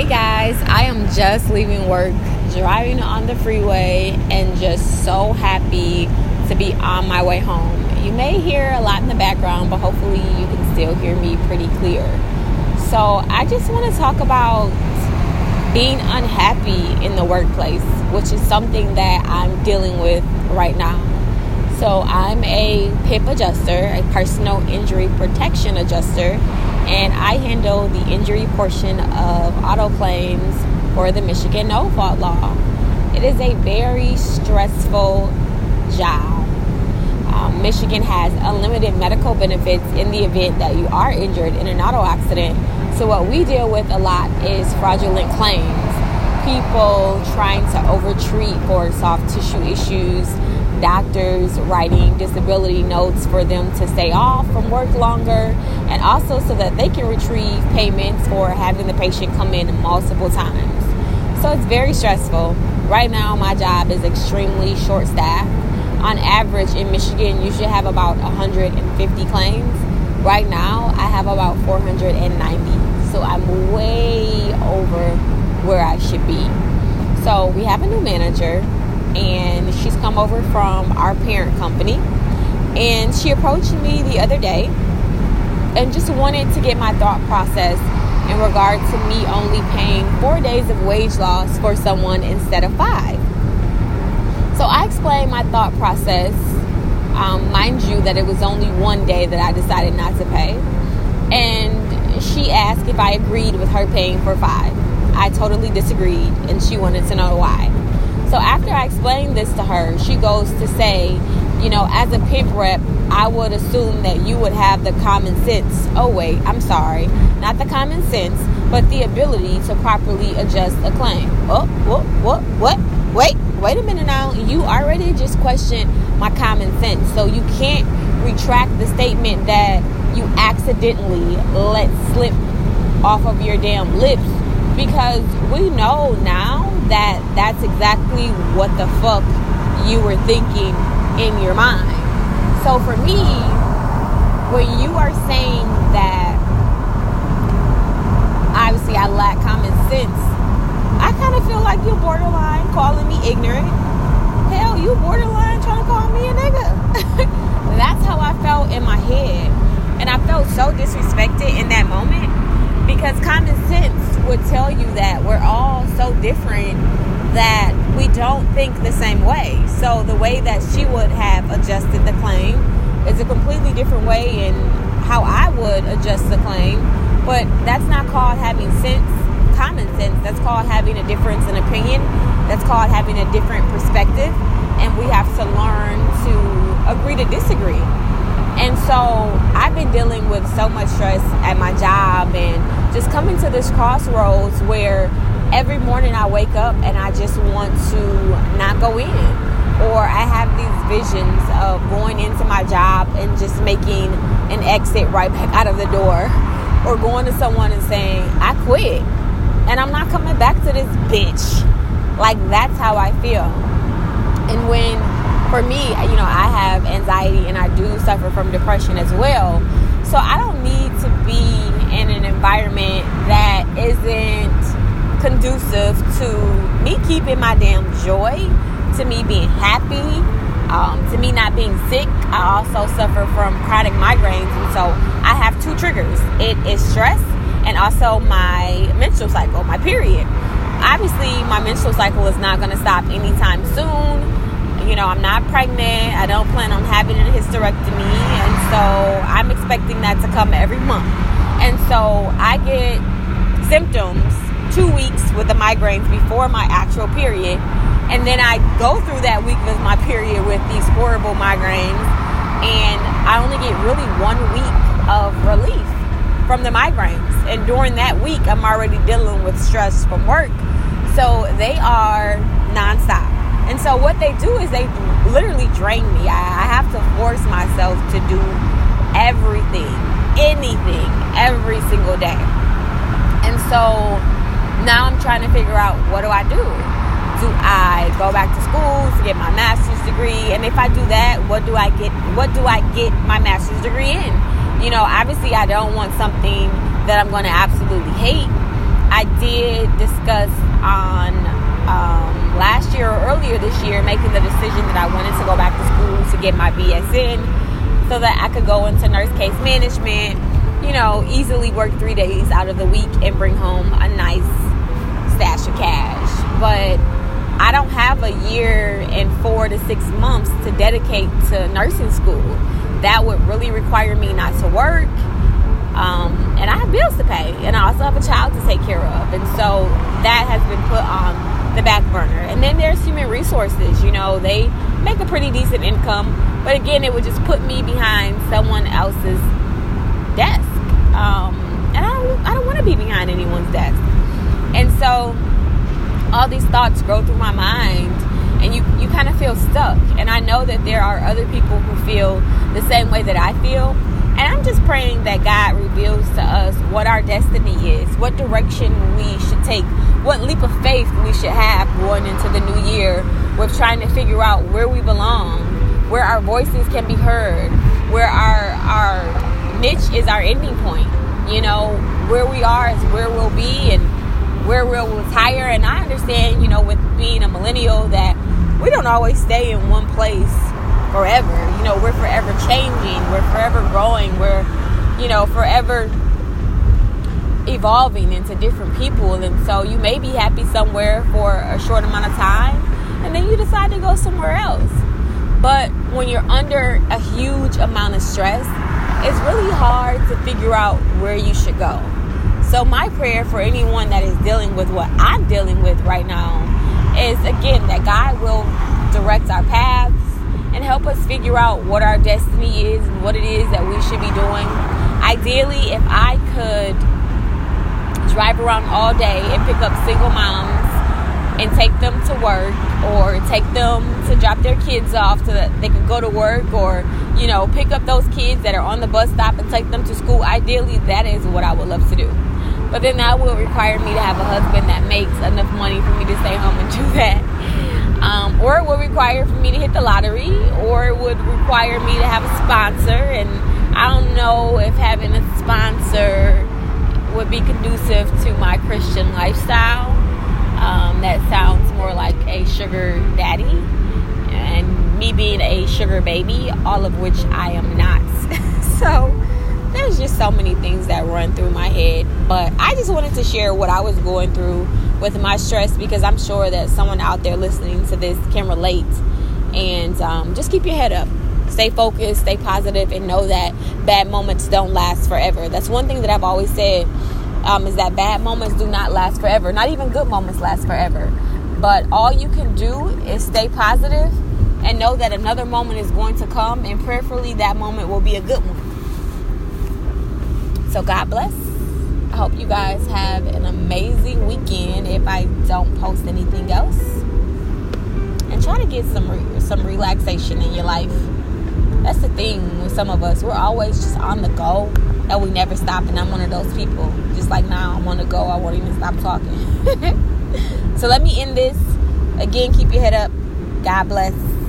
Hey guys, I am just leaving work, driving on the freeway, and just so happy to be on my way home. You may hear a lot in the background, but hopefully you can still hear me pretty clear. So, I just want to talk about being unhappy in the workplace, which is something that I'm dealing with right now. So, I'm a PIP adjuster, a personal injury protection adjuster, and I handle the injury portion of auto claims for the Michigan no fault law. It is a very stressful job. Um, Michigan has unlimited medical benefits in the event that you are injured in an auto accident. So, what we deal with a lot is fraudulent claims. People trying to overtreat for soft tissue issues, doctors writing disability notes for them to stay off from work longer, and also so that they can retrieve payments for having the patient come in multiple times. So it's very stressful. Right now, my job is extremely short staffed. On average, in Michigan, you should have about 150 claims. Right now, I have about 490. So I'm way over where I should be. So we have a new manager and she's come over from our parent company. And she approached me the other day and just wanted to get my thought process in regard to me only paying four days of wage loss for someone instead of five. So I explained my thought process. Um, mind you, that it was only one day that I decided not to pay. And she asked if I agreed with her paying for five. I totally disagreed, and she wanted to know why. So after I explained this to her, she goes to say, you know, as a PIP rep, I would assume that you would have the common sense. Oh, wait, I'm sorry. Not the common sense, but the ability to properly adjust a claim. Oh, what, what, what? Wait, wait a minute now. You already just questioned my common sense. So you can't retract the statement that you accidentally let slip off of your damn lips because we know now that that's exactly what the fuck you were thinking in your mind. So for me, when you are saying that obviously I lack common sense, I kind of feel like you're borderline calling me ignorant. Hell, you borderline trying to call me a nigga. that's how I felt in my head. And I felt so disrespected in that moment because common sense would tell you that we're all so different that we don't think the same way. So the way that she would have adjusted the claim is a completely different way in how I would adjust the claim. But that's not called having sense, common sense. That's called having a difference in opinion. That's called having a different perspective. And we have to learn to agree to disagree. And so I've been dealing with so much stress at my job and just coming to this crossroads where every morning I wake up and I just want to not go in. Or I have these visions of going into my job and just making an exit right back out of the door. Or going to someone and saying, I quit. And I'm not coming back to this bitch. Like, that's how I feel. And when, for me, you know, I have anxiety and I do suffer from depression as well. So I don't need to be environment that isn't conducive to me keeping my damn joy, to me being happy, um, to me not being sick. I also suffer from chronic migraines, and so I have two triggers it is stress and also my menstrual cycle, my period. Obviously, my menstrual cycle is not going to stop anytime soon. You know, I'm not pregnant. I don't plan on having a hysterectomy. And so I'm expecting that to come every month. And so I get symptoms two weeks with the migraines before my actual period. And then I go through that week with my period with these horrible migraines. And I only get really one week of relief from the migraines. And during that week, I'm already dealing with stress from work. So they are nonstop. And so what they do is they literally drain me. I, I have to force myself to do everything, anything, every single day. And so now I'm trying to figure out what do I do? Do I go back to school to get my master's degree? And if I do that, what do I get what do I get my master's degree in? You know, obviously I don't want something that I'm going to absolutely hate. I did discuss on um, last year or earlier this year making the decision that I wanted to go back to school to get my BSN so that I could go into nurse case management, you know, easily work three days out of the week and bring home a nice stash of cash. But I don't have a year and four to six months to dedicate to nursing school. That would really require me not to work. Um, and I have bills to pay, and I also have a child to take care of. And so that has been put on the back burner. And then there's human resources. You know, they make a pretty decent income, but again, it would just put me behind someone else's desk. Um, and I don't, I don't want to be behind anyone's desk. And so all these thoughts go through my mind and you, you kind of feel stuck. And I know that there are other people who feel the same way that I feel. And I'm just praying that God reveals to us what our destiny is, what direction we should take, what leap of faith we should have going into the new year with trying to figure out where we belong, where our voices can be heard, where our our niche is our ending point. You know, where we are is where we'll be and where we'll retire. And I understand, you know, with being a millennial that we don't always stay in one place forever. You know, we're forever changing, we're forever growing, we're, you know, forever evolving into different people. And so you may be happy somewhere for a short amount of time and then you decide to go somewhere else. But when you're under a huge amount of stress, it's really hard to figure out where you should go. So, my prayer for anyone that is dealing with what I'm dealing with right now is again that God will direct our paths and help us figure out what our destiny is and what it is that we should be doing. Ideally, if I could drive around all day and pick up single moms and take them to work or take them to drop their kids off so that they can go to work or you know pick up those kids that are on the bus stop and take them to school. Ideally that is what i would love to do. But then that will require me to have a husband that makes enough money for me to stay home and do that. Um, or it would require for me to hit the lottery or it would require me to have a sponsor. And i don't know if having a sponsor would be conducive to my christian lifestyle um, that sounds more like a sugar daddy and me being a sugar baby, all of which I am not. so there's just so many things that run through my head. But I just wanted to share what I was going through with my stress because I'm sure that someone out there listening to this can relate. And um, just keep your head up. Stay focused, stay positive, and know that bad moments don't last forever. That's one thing that I've always said um, is that bad moments do not last forever. Not even good moments last forever. But all you can do is stay positive and know that another moment is going to come, and prayerfully, that moment will be a good one. So, God bless. I hope you guys have an amazing weekend if I don't post anything else. And try to get some re- some relaxation in your life. That's the thing with some of us. We're always just on the go that we never stop. And I'm one of those people. Just like now, I'm on the go. I won't even stop talking. so let me end this. Again, keep your head up. God bless.